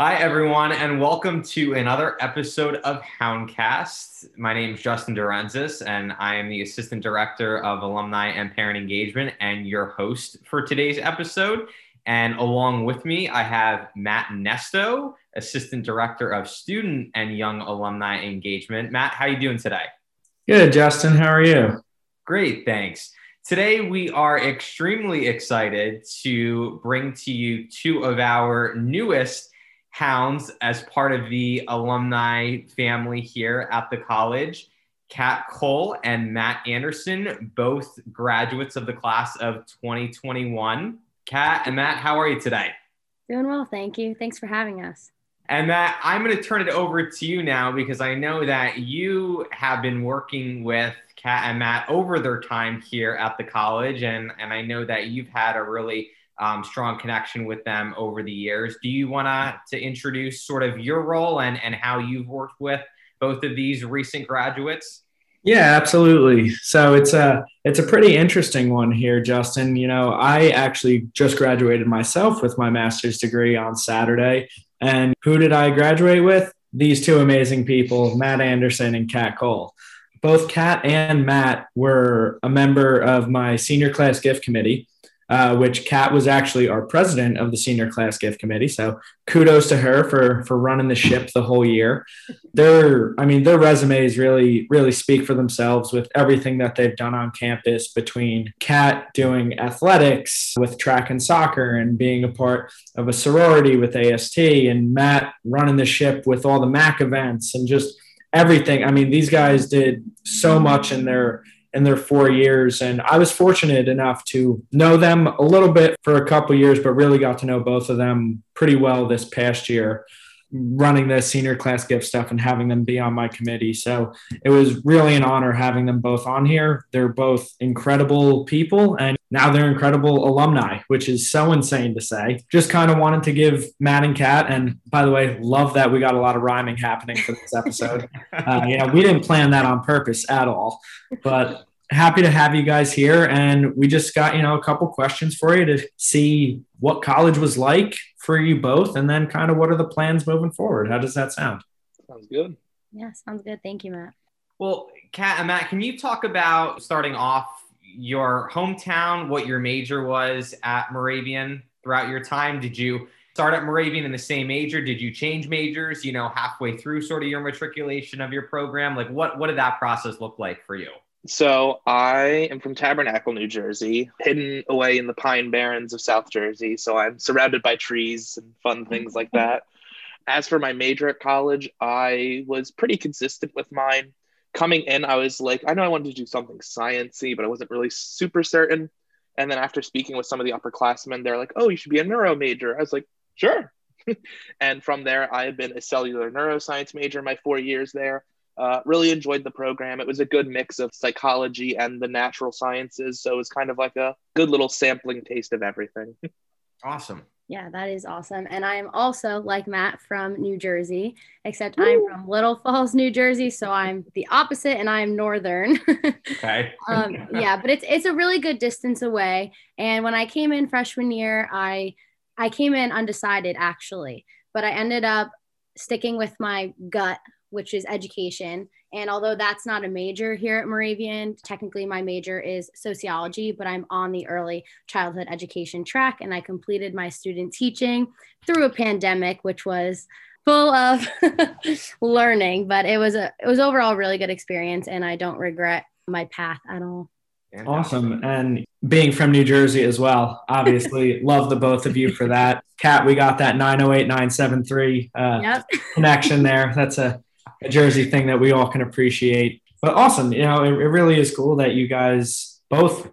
Hi, everyone, and welcome to another episode of Houndcast. My name is Justin Durenzis, and I am the Assistant Director of Alumni and Parent Engagement and your host for today's episode. And along with me, I have Matt Nesto, Assistant Director of Student and Young Alumni Engagement. Matt, how are you doing today? Good, Justin. How are you? Great, thanks. Today, we are extremely excited to bring to you two of our newest hounds as part of the alumni family here at the college. Kat Cole and Matt Anderson, both graduates of the class of 2021. Kat and Matt, how are you today? Doing well, thank you. Thanks for having us. And Matt, I'm going to turn it over to you now because I know that you have been working with Kat and Matt over their time here at the college, and and I know that you've had a really um, strong connection with them over the years. Do you want to to introduce sort of your role and and how you've worked with both of these recent graduates? Yeah, absolutely. So it's a it's a pretty interesting one here, Justin. You know, I actually just graduated myself with my master's degree on Saturday, and who did I graduate with? These two amazing people, Matt Anderson and Kat Cole. Both Kat and Matt were a member of my senior class gift committee uh, which Kat was actually our president of the senior class gift committee. So kudos to her for for running the ship the whole year. Their, I mean, their resumes really really speak for themselves with everything that they've done on campus. Between Kat doing athletics with track and soccer and being a part of a sorority with AST, and Matt running the ship with all the MAC events and just everything. I mean, these guys did so much in their in their four years. And I was fortunate enough to know them a little bit for a couple years, but really got to know both of them pretty well this past year running the senior class gift stuff and having them be on my committee. So it was really an honor having them both on here. They're both incredible people and now they're incredible alumni, which is so insane to say. Just kind of wanted to give Matt and Kat, and by the way, love that we got a lot of rhyming happening for this episode. uh, you know, we didn't plan that on purpose at all, but happy to have you guys here. And we just got, you know, a couple questions for you to see what college was like for you both, and then kind of what are the plans moving forward. How does that sound? Sounds good. Yeah, sounds good. Thank you, Matt. Well, Kat and Matt, can you talk about starting off your hometown, what your major was at Moravian throughout your time? Did you start at Moravian in the same major? Did you change majors, you know, halfway through sort of your matriculation of your program? Like what what did that process look like for you? So I am from Tabernacle, New Jersey, hidden away in the pine barrens of South Jersey. So I'm surrounded by trees and fun things like that. As for my major at college, I was pretty consistent with mine. Coming in, I was like, I know I wanted to do something sciency, but I wasn't really super certain. And then after speaking with some of the upperclassmen, they're like, "Oh, you should be a neuro major." I was like, "Sure." and from there, I have been a cellular neuroscience major my four years there. Uh, really enjoyed the program. It was a good mix of psychology and the natural sciences. So it was kind of like a good little sampling taste of everything. awesome. Yeah, that is awesome. And I'm also like Matt from New Jersey, except Woo. I'm from Little Falls, New Jersey. So I'm the opposite and I'm northern. okay. um, yeah, but it's it's a really good distance away. And when I came in freshman year, I I came in undecided actually, but I ended up sticking with my gut which is education. And although that's not a major here at Moravian, technically my major is sociology, but I'm on the early childhood education track and I completed my student teaching through a pandemic, which was full of learning, but it was a it was overall really good experience and I don't regret my path at all. Awesome. And being from New Jersey as well, obviously love the both of you for that. Kat, we got that 908973 uh, yep. connection there. That's a a Jersey thing that we all can appreciate. But awesome, you know, it, it really is cool that you guys both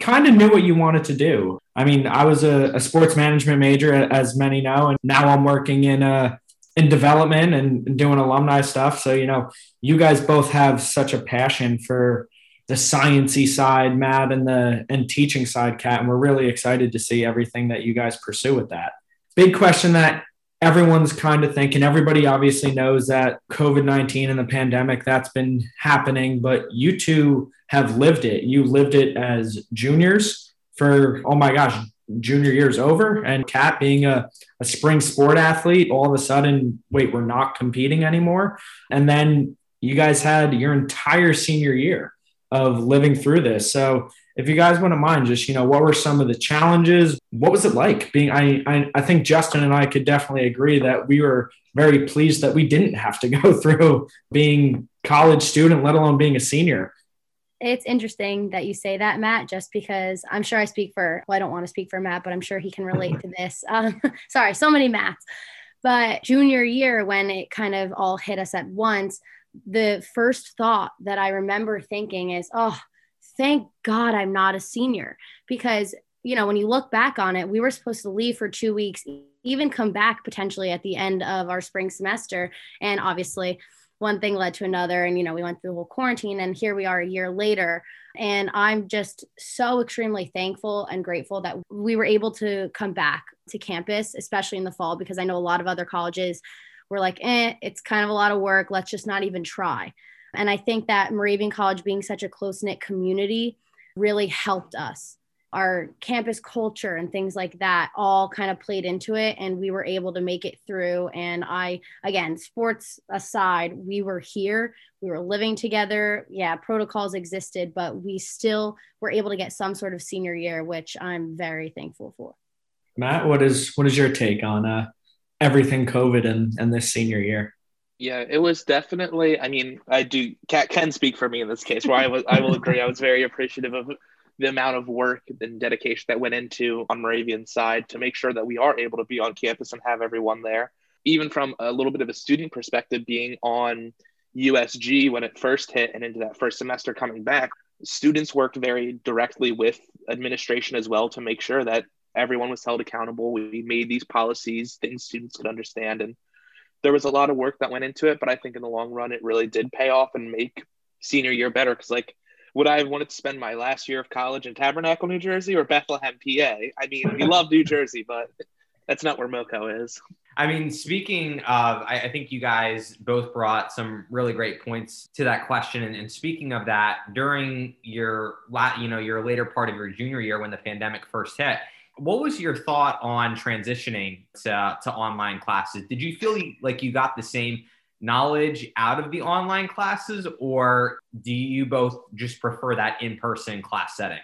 kind of knew what you wanted to do. I mean, I was a, a sports management major, as many know, and now I'm working in uh, in development and doing alumni stuff. So you know, you guys both have such a passion for the sciency side, Matt, and the and teaching side, Cat, and we're really excited to see everything that you guys pursue with that. Big question that everyone's kind of thinking everybody obviously knows that covid-19 and the pandemic that's been happening but you two have lived it you lived it as juniors for oh my gosh junior year's over and Kat being a, a spring sport athlete, all of a sudden, wait, we're not competing anymore. And then you guys had your entire senior year of living through this. So if you guys wouldn't mind, just you know, what were some of the challenges? What was it like being? I, I I think Justin and I could definitely agree that we were very pleased that we didn't have to go through being college student, let alone being a senior. It's interesting that you say that, Matt, just because I'm sure I speak for, well, I don't want to speak for Matt, but I'm sure he can relate to this. Um, sorry, so many Matts. But junior year, when it kind of all hit us at once, the first thought that I remember thinking is, oh, thank God I'm not a senior. Because, you know, when you look back on it, we were supposed to leave for two weeks, even come back potentially at the end of our spring semester. And obviously, one thing led to another. And, you know, we went through the whole quarantine, and here we are a year later. And I'm just so extremely thankful and grateful that we were able to come back to campus, especially in the fall, because I know a lot of other colleges were like, eh, it's kind of a lot of work. Let's just not even try. And I think that Moravian College being such a close knit community really helped us. Our campus culture and things like that all kind of played into it, and we were able to make it through. And I, again, sports aside, we were here, we were living together. Yeah, protocols existed, but we still were able to get some sort of senior year, which I'm very thankful for. Matt, what is what is your take on uh, everything COVID and, and this senior year? Yeah, it was definitely. I mean, I do Kat can speak for me in this case. Where I was, I will agree. I was very appreciative of the amount of work and dedication that went into on Moravian side to make sure that we are able to be on campus and have everyone there. Even from a little bit of a student perspective, being on USG when it first hit and into that first semester coming back, students worked very directly with administration as well to make sure that everyone was held accountable. We made these policies, things students could understand, and there was a lot of work that went into it, but I think in the long run, it really did pay off and make senior year better. Because like, would I have wanted to spend my last year of college in Tabernacle, New Jersey, or Bethlehem, PA? I mean, we love New Jersey, but that's not where Moco is. I mean, speaking of, I, I, think you guys both brought some really great points to that question. And, and speaking of that, during your, la- you know, your later part of your junior year when the pandemic first hit, what was your thought on transitioning to, to online classes? Did you feel like you got the same knowledge out of the online classes, or do you both just prefer that in person class setting?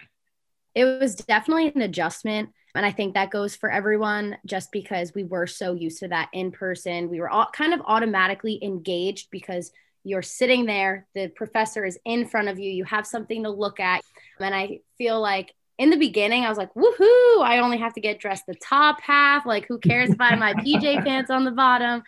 It was definitely an adjustment. And I think that goes for everyone just because we were so used to that in person. We were all kind of automatically engaged because you're sitting there, the professor is in front of you, you have something to look at. And I feel like in the beginning, I was like, woohoo, I only have to get dressed the top half. Like, who cares if I have my PJ pants on the bottom?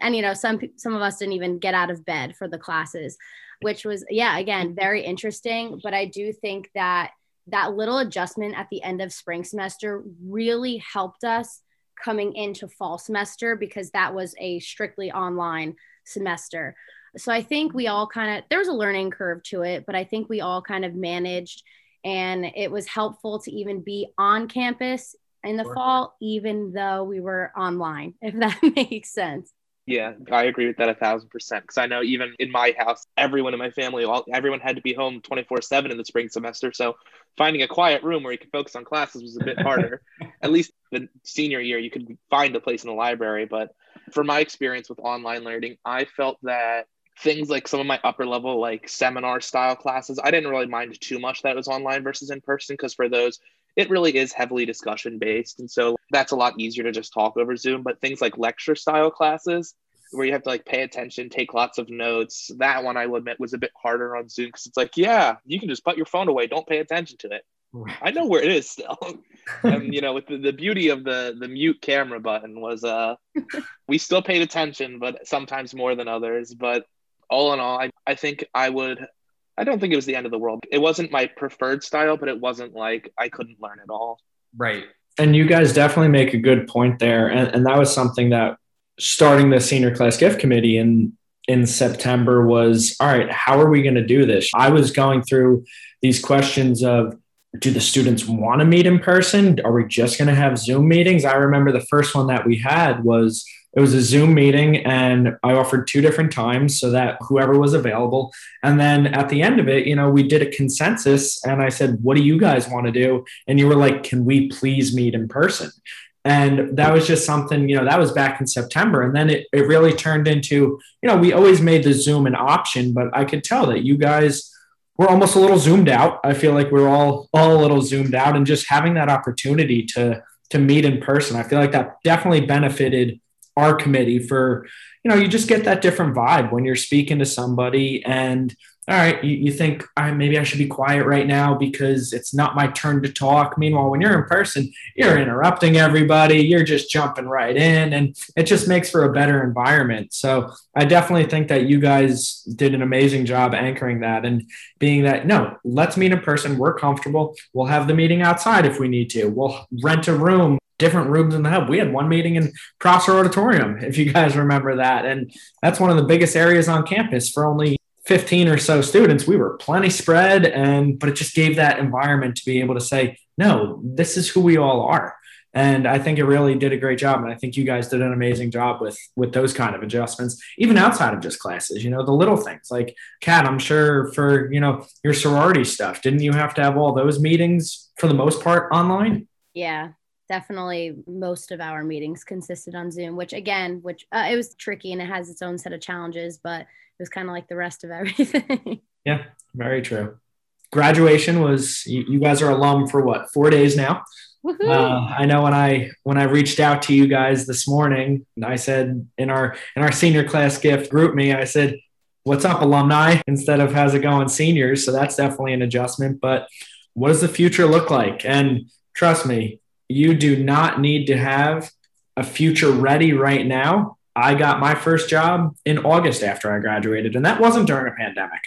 And, you know, some, some of us didn't even get out of bed for the classes, which was, yeah, again, mm-hmm. very interesting. But I do think that that little adjustment at the end of spring semester really helped us coming into fall semester because that was a strictly online semester. So I think we all kind of, there was a learning curve to it, but I think we all kind of managed and it was helpful to even be on campus in the sure. fall, even though we were online, if that makes sense. Yeah, I agree with that a thousand percent. Because I know even in my house, everyone in my family, all everyone had to be home twenty four seven in the spring semester. So finding a quiet room where you could focus on classes was a bit harder. At least the senior year, you could find a place in the library. But for my experience with online learning, I felt that things like some of my upper level like seminar style classes i didn't really mind too much that it was online versus in person because for those it really is heavily discussion based and so that's a lot easier to just talk over zoom but things like lecture style classes where you have to like pay attention take lots of notes that one i will admit was a bit harder on zoom because it's like yeah you can just put your phone away don't pay attention to it. I know where it is still. And you know with the, the beauty of the the mute camera button was uh we still paid attention but sometimes more than others but all in all, I, I think I would. I don't think it was the end of the world. It wasn't my preferred style, but it wasn't like I couldn't learn at all. Right. And you guys definitely make a good point there. And, and that was something that starting the senior class gift committee in in September was all right, how are we going to do this? I was going through these questions of do the students want to meet in person? Are we just going to have Zoom meetings? I remember the first one that we had was it was a Zoom meeting, and I offered two different times so that whoever was available. And then at the end of it, you know, we did a consensus, and I said, "What do you guys want to do?" And you were like, "Can we please meet in person?" And that was just something, you know, that was back in September. And then it, it really turned into, you know, we always made the Zoom an option, but I could tell that you guys were almost a little zoomed out. I feel like we're all all a little zoomed out and just having that opportunity to to meet in person. I feel like that definitely benefited our committee for, you know, you just get that different vibe when you're speaking to somebody and all right, you, you think, right, maybe I should be quiet right now because it's not my turn to talk. Meanwhile, when you're in person, you're interrupting everybody, you're just jumping right in, and it just makes for a better environment. So I definitely think that you guys did an amazing job anchoring that and being that, no, let's meet in person. We're comfortable. We'll have the meeting outside if we need to. We'll rent a room different rooms in the hub. We had one meeting in Prosser Auditorium, if you guys remember that. And that's one of the biggest areas on campus for only 15 or so students, we were plenty spread and but it just gave that environment to be able to say, no, this is who we all are. And I think it really did a great job. And I think you guys did an amazing job with with those kind of adjustments, even outside of just classes, you know, the little things like Kat, I'm sure for, you know, your sorority stuff, didn't you have to have all those meetings for the most part online? Yeah, definitely most of our meetings consisted on zoom which again which uh, it was tricky and it has its own set of challenges but it was kind of like the rest of everything. yeah, very true. Graduation was you, you, guys are alum for what four days now. Uh, I know when I when I reached out to you guys this morning, I said in our in our senior class gift GroupMe I said, "What's up, alumni?" instead of "How's it going, seniors?" So that's definitely an adjustment. But what does the future look like? And trust me, you do not need to have a future ready right now I got my first job in August after I graduated, and that wasn't during a pandemic.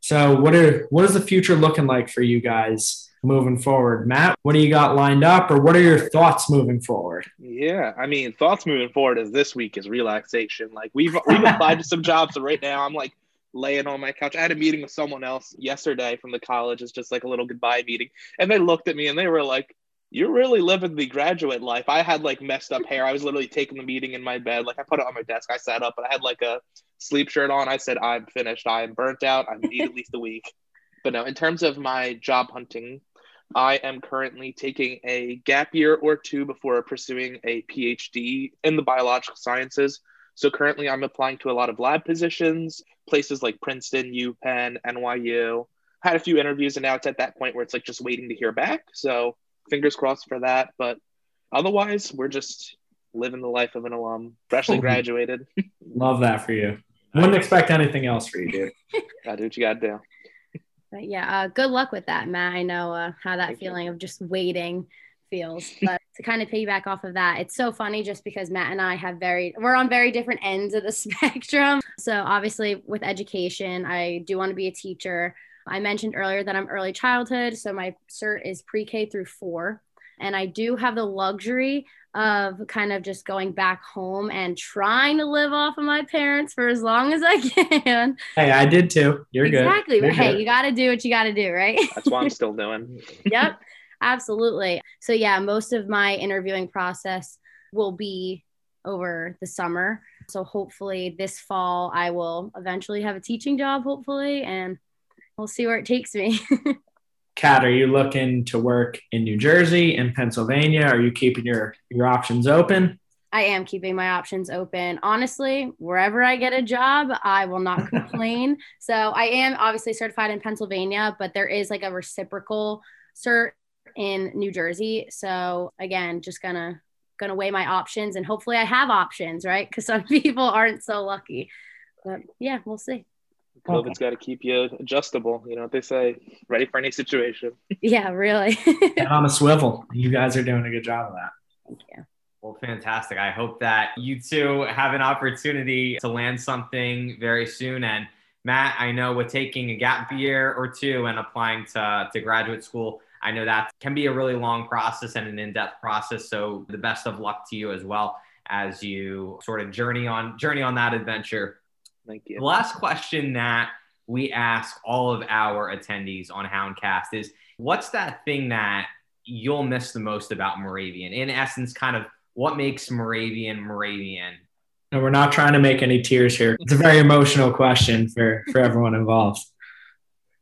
So, what are what is the future looking like for you guys moving forward, Matt? What do you got lined up, or what are your thoughts moving forward? Yeah, I mean, thoughts moving forward is this week is relaxation. Like we've we've applied to some jobs, so right now I'm like laying on my couch. I had a meeting with someone else yesterday from the college. It's just like a little goodbye meeting, and they looked at me and they were like, you're really living the graduate life. I had like messed up hair. I was literally taking the meeting in my bed. Like I put it on my desk. I sat up, but I had like a sleep shirt on. I said, I'm finished. I am burnt out. I need at least a week. But no, in terms of my job hunting, I am currently taking a gap year or two before pursuing a PhD in the biological sciences. So currently I'm applying to a lot of lab positions, places like Princeton, UPenn, NYU. Had a few interviews and now it's at that point where it's like just waiting to hear back. So fingers crossed for that. But otherwise, we're just living the life of an alum, freshly graduated. Love that for you. Wouldn't expect anything else for you, dude. gotta do what you gotta do. But yeah, uh, good luck with that, Matt. I know uh, how that Thank feeling you. of just waiting feels. But to kind of piggyback off of that, it's so funny just because Matt and I have very, we're on very different ends of the spectrum. So obviously, with education, I do want to be a teacher. I mentioned earlier that I'm early childhood, so my cert is pre K through four. And I do have the luxury of kind of just going back home and trying to live off of my parents for as long as I can. Hey, I did too. You're exactly. good. Exactly. But hey, you got to do what you got to do, right? That's what I'm still doing. yep. Absolutely. So, yeah, most of my interviewing process will be over the summer. So, hopefully, this fall, I will eventually have a teaching job, hopefully, and we'll see where it takes me. Kat, are you looking to work in New Jersey, and Pennsylvania? Are you keeping your, your options open? I am keeping my options open. Honestly, wherever I get a job, I will not complain. so I am obviously certified in Pennsylvania, but there is like a reciprocal cert in New Jersey. So again, just gonna gonna weigh my options and hopefully I have options, right? Because some people aren't so lucky. But yeah, we'll see. COVID's got to keep you adjustable. You know what they say, ready for any situation. Yeah, really. and on a swivel. You guys are doing a good job of that. Thank you. Well, fantastic. I hope that you two have an opportunity to land something very soon. And Matt, I know with taking a gap year or two and applying to, to graduate school, I know that can be a really long process and an in-depth process. So the best of luck to you as well as you sort of journey on journey on that adventure Thank you. The last question that we ask all of our attendees on Houndcast is what's that thing that you'll miss the most about Moravian? In essence, kind of what makes Moravian Moravian And we're not trying to make any tears here. It's a very emotional question for, for everyone involved.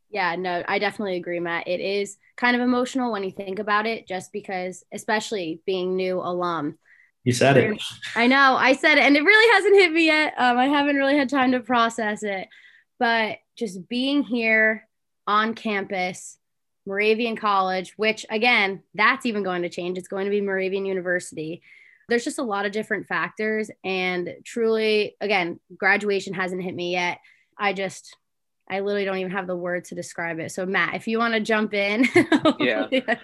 Yeah, no, I definitely agree, Matt. It is kind of emotional when you think about it, just because, especially being new alum. You said it. I know, I said it, and it really hasn't hit me yet. Um, I haven't really had time to process it, but just being here on campus, Moravian College, which again, that's even going to change. It's going to be Moravian University. There's just a lot of different factors, and truly, again, graduation hasn't hit me yet. I just I literally don't even have the words to describe it. So Matt, if you want to jump in. yeah.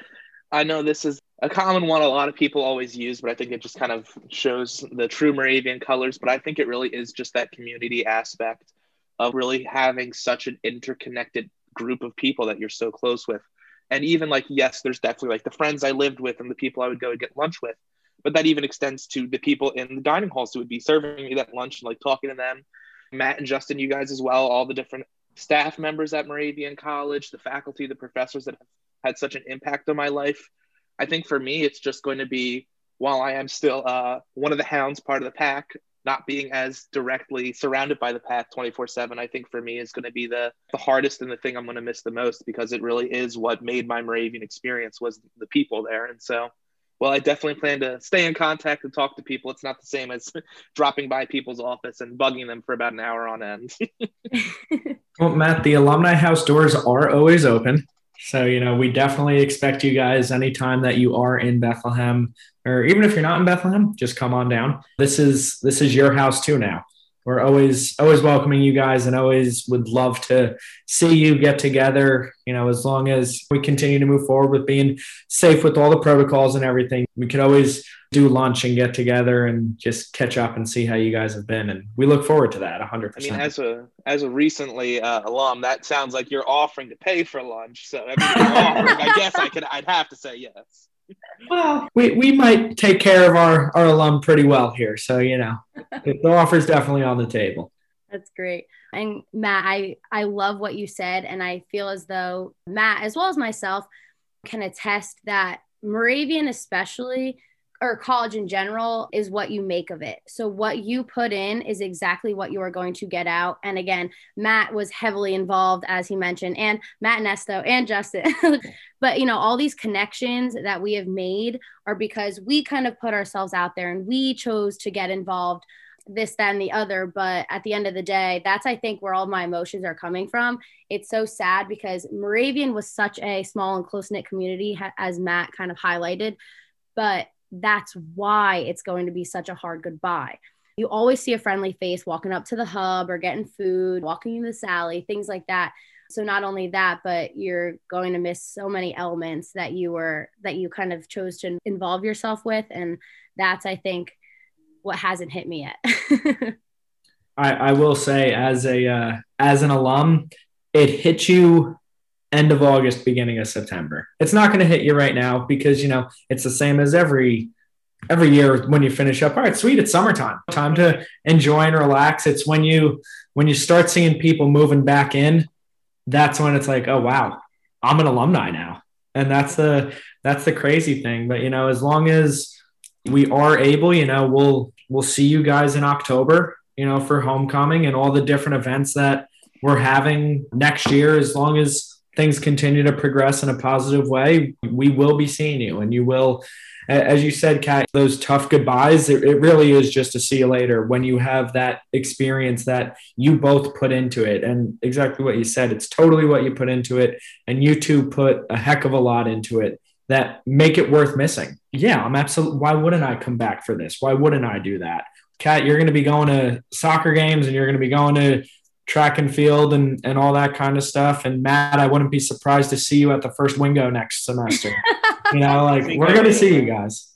I know this is a common one a lot of people always use, but I think it just kind of shows the true Moravian colors. But I think it really is just that community aspect of really having such an interconnected group of people that you're so close with. And even like, yes, there's definitely like the friends I lived with and the people I would go and get lunch with, but that even extends to the people in the dining halls who would be serving me that lunch and like talking to them. Matt and Justin, you guys as well, all the different staff members at Moravian College, the faculty, the professors that have had such an impact on my life. I think for me, it's just going to be while I am still uh, one of the hounds, part of the pack, not being as directly surrounded by the pack 24 7, I think for me is going to be the, the hardest and the thing I'm going to miss the most because it really is what made my Moravian experience was the people there. And so well, I definitely plan to stay in contact and talk to people. It's not the same as dropping by people's office and bugging them for about an hour on end. well, Matt, the alumni house doors are always open. So, you know, we definitely expect you guys anytime that you are in Bethlehem, or even if you're not in Bethlehem, just come on down. This is this is your house too now we're always always welcoming you guys and always would love to see you get together you know as long as we continue to move forward with being safe with all the protocols and everything. We could always do lunch and get together and just catch up and see how you guys have been. And we look forward to that 100% i mean as a as a recently uh, alum that sounds like you're offering to pay for lunch. So I, mean, offering, I guess i could i'd have to say yes well, we, we might take care of our, our alum pretty well here. So, you know, the offer is definitely on the table. That's great. And Matt, I, I love what you said. And I feel as though Matt, as well as myself, can attest that Moravian, especially, or college in general is what you make of it. So what you put in is exactly what you are going to get out. And again, Matt was heavily involved as he mentioned and Matt Nesto and Justin. but you know, all these connections that we have made are because we kind of put ourselves out there and we chose to get involved this and the other but at the end of the day that's i think where all my emotions are coming from it's so sad because moravian was such a small and close-knit community as matt kind of highlighted but that's why it's going to be such a hard goodbye. You always see a friendly face walking up to the hub or getting food, walking in the Sally, things like that. So not only that, but you're going to miss so many elements that you were that you kind of chose to involve yourself with, and that's I think what hasn't hit me yet. I, I will say, as a uh, as an alum, it hit you end of August, beginning of September. It's not going to hit you right now because you know it's the same as every every year when you finish up. All right, sweet, it's summertime. Time to enjoy and relax. It's when you when you start seeing people moving back in, that's when it's like, oh wow, I'm an alumni now. And that's the that's the crazy thing. But you know, as long as we are able, you know, we'll we'll see you guys in October, you know, for homecoming and all the different events that we're having next year, as long as things continue to progress in a positive way, we will be seeing you and you will, as you said, Kat, those tough goodbyes, it, it, really is just a see you later when you have that experience that you both put into it. And exactly what you said, it's totally what you put into it. And you two put a heck of a lot into it that make it worth missing. Yeah, I'm absolutely, why wouldn't I come back for this? Why wouldn't I do that? Kat, you're going to be going to soccer games and you're going to be going to track and field and, and all that kind of stuff. And Matt, I wouldn't be surprised to see you at the first Wingo next semester. you know, like we're going to see you guys.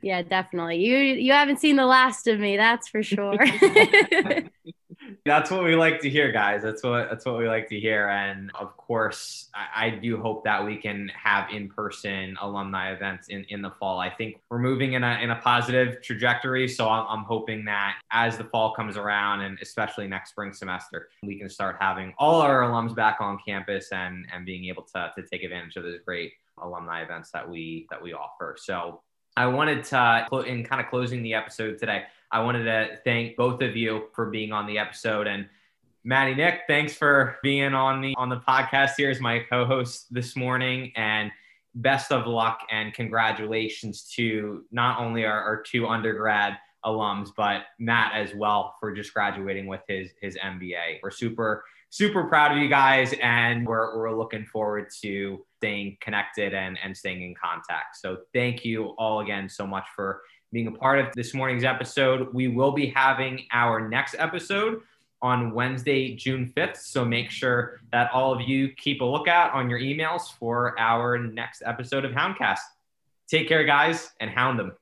Yeah, definitely. You you haven't seen the last of me, that's for sure. that's what we like to hear, guys. That's what that's what we like to hear. And of course, I, I do hope that we can have in-person alumni events in, in the fall. I think we're moving in a in a positive trajectory. So I'm, I'm hoping that as the fall comes around, and especially next spring semester, we can start having all our alums back on campus and and being able to to take advantage of those great alumni events that we that we offer. So I wanted to, in kind of closing the episode today, I wanted to thank both of you for being on the episode and Maddie Nick, thanks for being on the on the podcast here as my co-host this morning and best of luck and congratulations to not only our, our two undergrad alums, but Matt as well for just graduating with his his MBA. We're super super proud of you guys, and we're we're looking forward to staying connected and and staying in contact. So thank you all again so much for being a part of this morning's episode. We will be having our next episode on Wednesday, June 5th. So make sure that all of you keep a lookout on your emails for our next episode of Houndcast. Take care, guys, and hound them.